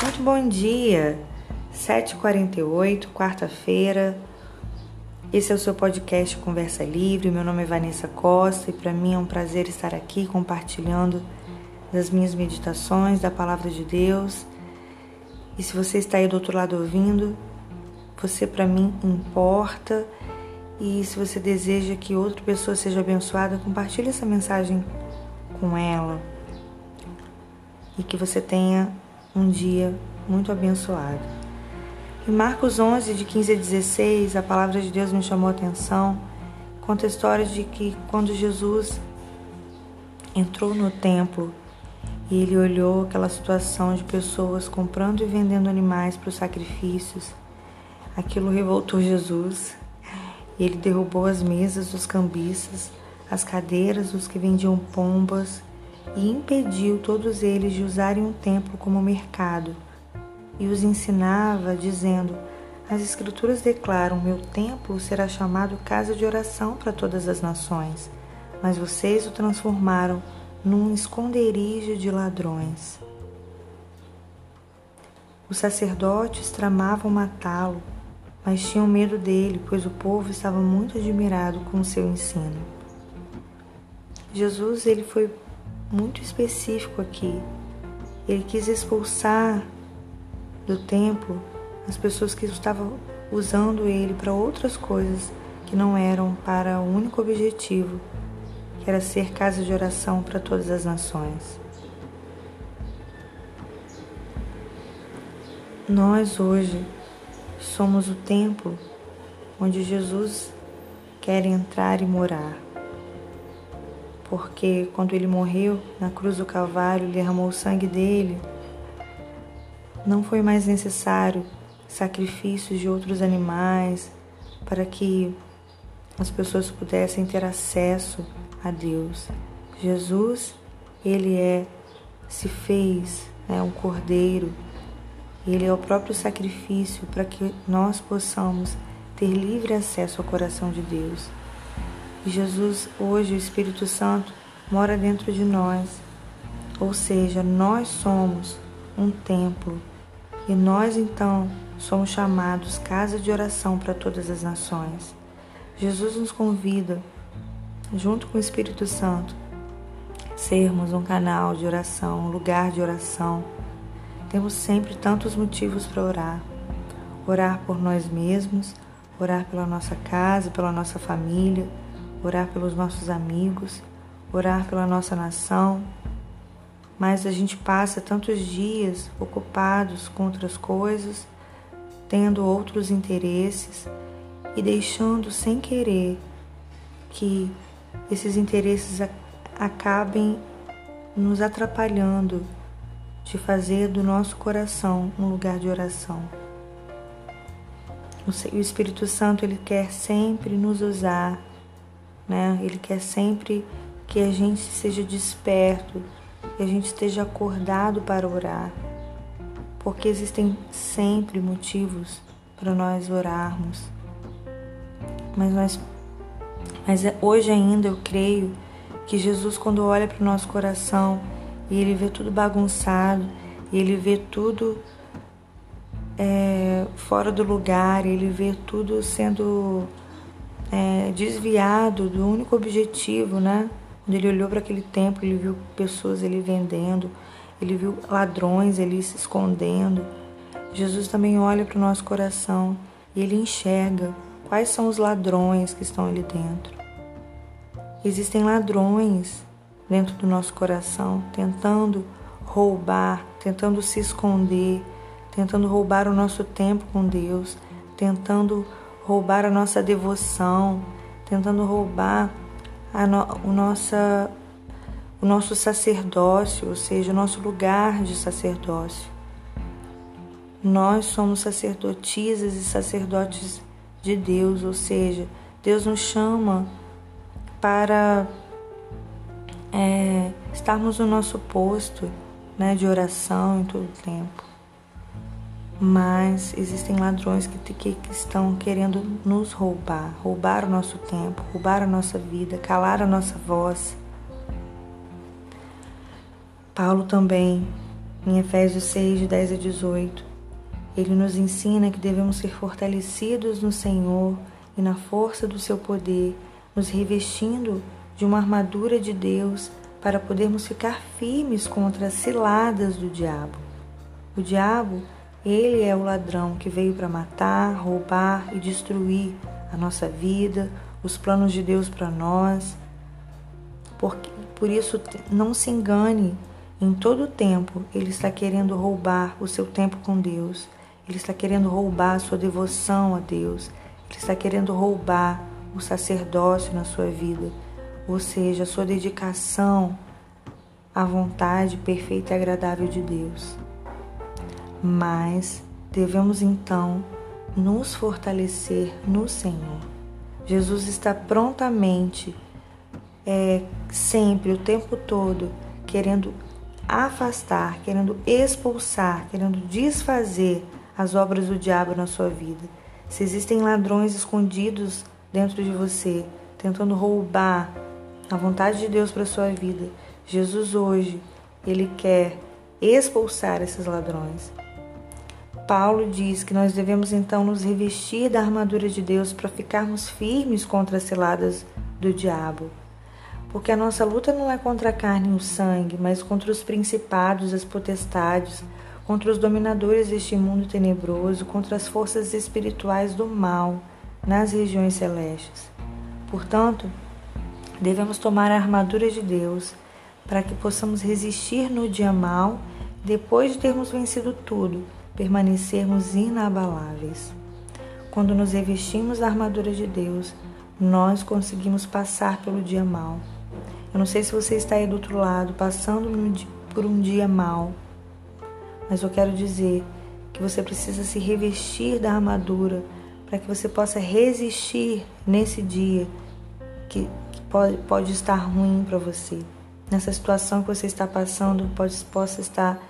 Muito bom dia, 7h48, quarta-feira. Esse é o seu podcast Conversa Livre. Meu nome é Vanessa Costa e para mim é um prazer estar aqui compartilhando das minhas meditações, da palavra de Deus. E se você está aí do outro lado ouvindo, você para mim importa. E se você deseja que outra pessoa seja abençoada, compartilhe essa mensagem com ela. E que você tenha um dia muito abençoado. Em Marcos 11, de 15 a 16, a palavra de Deus me chamou a atenção. Conta a história de que quando Jesus entrou no templo e ele olhou aquela situação de pessoas comprando e vendendo animais para os sacrifícios, aquilo revoltou Jesus. Ele derrubou as mesas dos cambistas, as cadeiras dos que vendiam pombas e impediu todos eles de usarem o templo como mercado. E os ensinava, dizendo: As Escrituras declaram: Meu templo será chamado casa de oração para todas as nações, mas vocês o transformaram num esconderijo de ladrões. Os sacerdotes tramavam matá-lo, mas tinham medo dele, pois o povo estava muito admirado com o seu ensino. Jesus ele foi muito específico aqui. Ele quis expulsar do templo as pessoas que estavam usando ele para outras coisas que não eram para o único objetivo, que era ser casa de oração para todas as nações. Nós hoje somos o templo onde Jesus quer entrar e morar porque quando ele morreu na cruz do Calvário, derramou o sangue dele, não foi mais necessário sacrifícios de outros animais para que as pessoas pudessem ter acesso a Deus. Jesus, ele é se fez né, um cordeiro, ele é o próprio sacrifício para que nós possamos ter livre acesso ao coração de Deus. Jesus, hoje, o Espírito Santo, mora dentro de nós. Ou seja, nós somos um templo e nós então somos chamados casa de oração para todas as nações. Jesus nos convida, junto com o Espírito Santo, sermos um canal de oração, um lugar de oração. Temos sempre tantos motivos para orar. Orar por nós mesmos, orar pela nossa casa, pela nossa família orar pelos nossos amigos, orar pela nossa nação, mas a gente passa tantos dias ocupados com outras coisas, tendo outros interesses e deixando sem querer que esses interesses acabem nos atrapalhando de fazer do nosso coração um lugar de oração. O Espírito Santo ele quer sempre nos usar né? Ele quer sempre que a gente seja desperto, que a gente esteja acordado para orar, porque existem sempre motivos para nós orarmos. Mas nós mas é, hoje ainda eu creio que Jesus quando olha para o nosso coração e ele vê tudo bagunçado, e ele vê tudo é, fora do lugar, ele vê tudo sendo é, desviado do único objetivo, né? Quando ele olhou para aquele templo, ele viu pessoas ele vendendo, ele viu ladrões ele se escondendo. Jesus também olha para o nosso coração e ele enxerga quais são os ladrões que estão ali dentro. Existem ladrões dentro do nosso coração tentando roubar, tentando se esconder, tentando roubar o nosso tempo com Deus, tentando roubar a nossa devoção, tentando roubar no, o, nossa, o nosso sacerdócio, ou seja, o nosso lugar de sacerdócio. Nós somos sacerdotisas e sacerdotes de Deus, ou seja, Deus nos chama para é, estarmos no nosso posto né, de oração em todo o tempo mas existem ladrões que, que, estão querendo nos roubar, roubar o nosso tempo, roubar a nossa vida, calar a nossa voz. Paulo também Em Efésios 6, de 10 a 18, ele nos ensina que devemos ser fortalecidos no Senhor e na força do seu poder, nos revestindo de uma armadura de Deus para podermos ficar firmes contra as ciladas do diabo. O diabo, ele é o ladrão que veio para matar, roubar e destruir a nossa vida, os planos de Deus para nós. Por, por isso, não se engane, em todo o tempo ele está querendo roubar o seu tempo com Deus, ele está querendo roubar a sua devoção a Deus, ele está querendo roubar o sacerdócio na sua vida, ou seja, a sua dedicação à vontade perfeita e agradável de Deus. Mas devemos então nos fortalecer no Senhor. Jesus está prontamente, é, sempre, o tempo todo, querendo afastar, querendo expulsar, querendo desfazer as obras do diabo na sua vida. Se existem ladrões escondidos dentro de você, tentando roubar a vontade de Deus para sua vida, Jesus hoje, ele quer expulsar esses ladrões. Paulo diz que nós devemos então nos revestir da armadura de Deus para ficarmos firmes contra as ciladas do diabo. Porque a nossa luta não é contra a carne e o sangue, mas contra os principados, as potestades, contra os dominadores deste mundo tenebroso, contra as forças espirituais do mal nas regiões celestes. Portanto, devemos tomar a armadura de Deus para que possamos resistir no dia mal, depois de termos vencido tudo permanecermos inabaláveis. Quando nos revestimos da armadura de Deus, nós conseguimos passar pelo dia mal. Eu não sei se você está aí do outro lado, passando por um dia mal, mas eu quero dizer que você precisa se revestir da armadura para que você possa resistir nesse dia que pode, pode estar ruim para você. Nessa situação que você está passando, pode, possa estar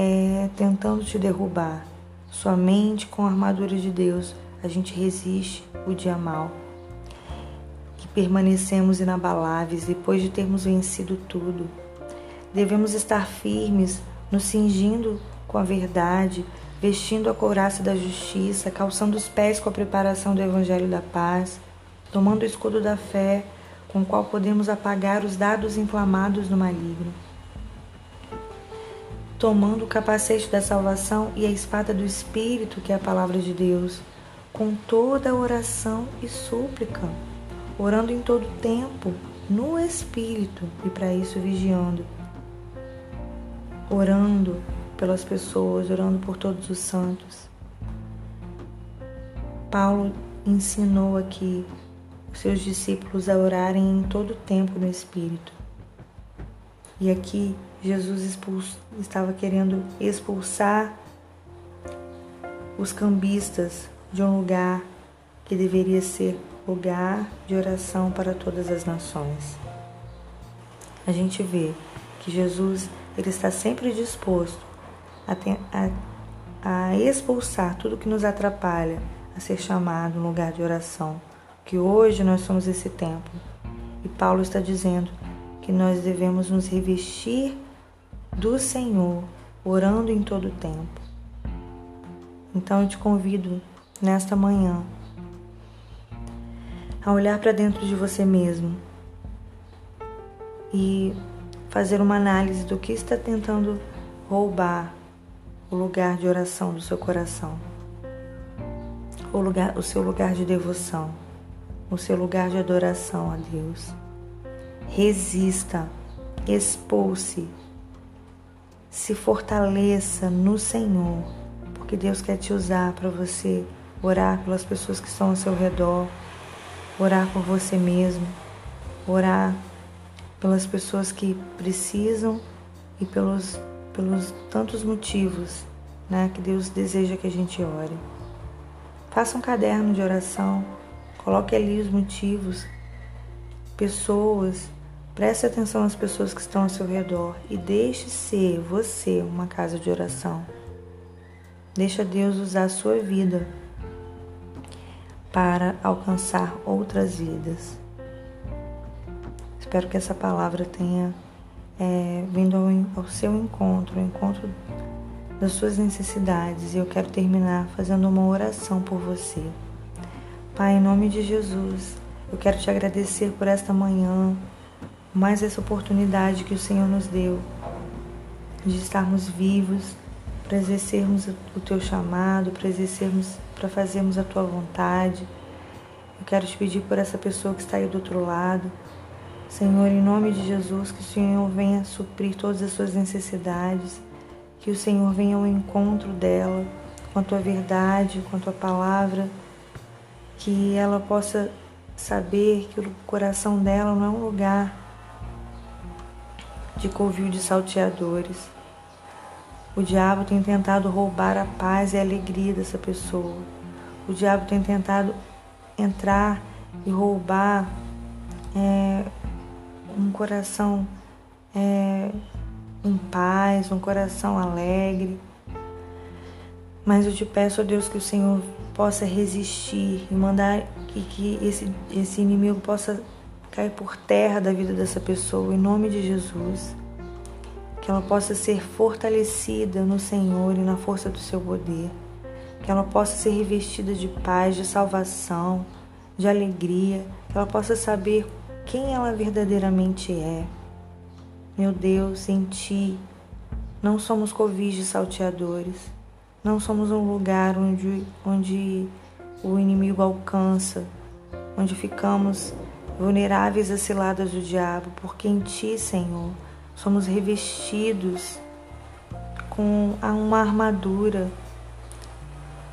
é, tentando te derrubar. Somente com a armadura de Deus a gente resiste o dia mal. Que permanecemos inabaláveis depois de termos vencido tudo. Devemos estar firmes, nos cingindo com a verdade, vestindo a couraça da justiça, calçando os pés com a preparação do evangelho da paz, tomando o escudo da fé, com o qual podemos apagar os dados inflamados do maligno tomando o capacete da salvação e a espada do Espírito, que é a palavra de Deus, com toda oração e súplica, orando em todo tempo, no Espírito, e para isso vigiando, orando pelas pessoas, orando por todos os santos. Paulo ensinou aqui os seus discípulos a orarem em todo tempo no Espírito. E aqui Jesus expulso, estava querendo expulsar os cambistas de um lugar que deveria ser lugar de oração para todas as nações. A gente vê que Jesus ele está sempre disposto a, a, a expulsar tudo que nos atrapalha a ser chamado um lugar de oração. Que hoje nós somos esse templo. E Paulo está dizendo que nós devemos nos revestir do Senhor, orando em todo o tempo. Então eu te convido nesta manhã a olhar para dentro de você mesmo e fazer uma análise do que está tentando roubar o lugar de oração do seu coração, o, lugar, o seu lugar de devoção, o seu lugar de adoração a Deus. Resista, expulse se fortaleça no Senhor, porque Deus quer te usar para você orar pelas pessoas que estão ao seu redor, orar por você mesmo, orar pelas pessoas que precisam e pelos, pelos tantos motivos né, que Deus deseja que a gente ore. Faça um caderno de oração, coloque ali os motivos, pessoas Preste atenção às pessoas que estão ao seu redor e deixe ser você uma casa de oração. Deixa Deus usar a sua vida para alcançar outras vidas. Espero que essa palavra tenha é, vindo ao, ao seu encontro, ao encontro das suas necessidades. E eu quero terminar fazendo uma oração por você. Pai, em nome de Jesus, eu quero te agradecer por esta manhã, mais essa oportunidade que o Senhor nos deu de estarmos vivos, para exercermos o teu chamado, para exercermos, para fazermos a tua vontade. Eu quero te pedir por essa pessoa que está aí do outro lado. Senhor, em nome de Jesus, que o Senhor venha suprir todas as suas necessidades, que o Senhor venha ao encontro dela com a tua verdade, com a tua palavra, que ela possa saber que o coração dela não é um lugar de covil de salteadores. O diabo tem tentado roubar a paz e a alegria dessa pessoa. O diabo tem tentado entrar e roubar é, um coração é, em paz, um coração alegre. Mas eu te peço, ó Deus, que o Senhor possa resistir e mandar que, que esse, esse inimigo possa cair por terra da vida dessa pessoa, em nome de Jesus. Que ela possa ser fortalecida no Senhor e na força do seu poder. Que ela possa ser revestida de paz, de salvação, de alegria. Que ela possa saber quem ela verdadeiramente é. Meu Deus, em Ti não somos covis salteadores, não somos um lugar onde, onde o inimigo alcança, onde ficamos vulneráveis às ciladas do diabo, porque em Ti, Senhor, somos revestidos com uma armadura.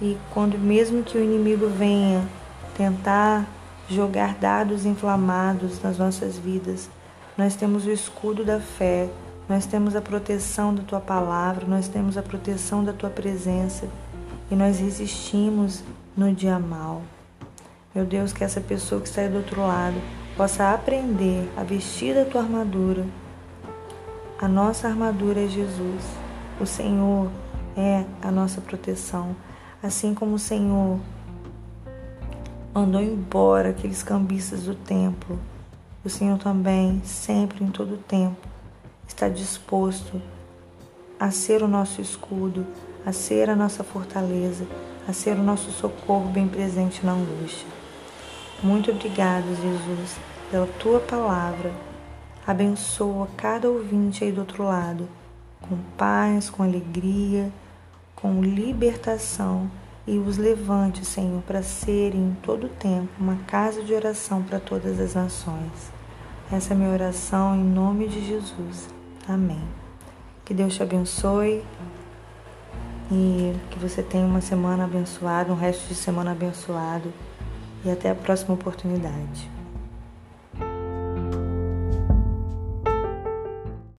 E quando mesmo que o inimigo venha tentar jogar dados inflamados nas nossas vidas, nós temos o escudo da fé, nós temos a proteção da tua palavra, nós temos a proteção da tua presença e nós resistimos no dia mal. Meu Deus, que essa pessoa que está do outro lado possa aprender a vestir da tua armadura. A nossa armadura é Jesus. O Senhor é a nossa proteção. Assim como o Senhor mandou embora aqueles cambistas do templo, o Senhor também, sempre, em todo tempo, está disposto a ser o nosso escudo, a ser a nossa fortaleza, a ser o nosso socorro bem presente na angústia. Muito obrigado, Jesus, pela tua palavra. Abençoa cada ouvinte aí do outro lado, com paz, com alegria, com libertação e os levante, Senhor, para serem em todo tempo uma casa de oração para todas as nações. Essa é a minha oração em nome de Jesus. Amém. Que Deus te abençoe e que você tenha uma semana abençoada, um resto de semana abençoado e até a próxima oportunidade.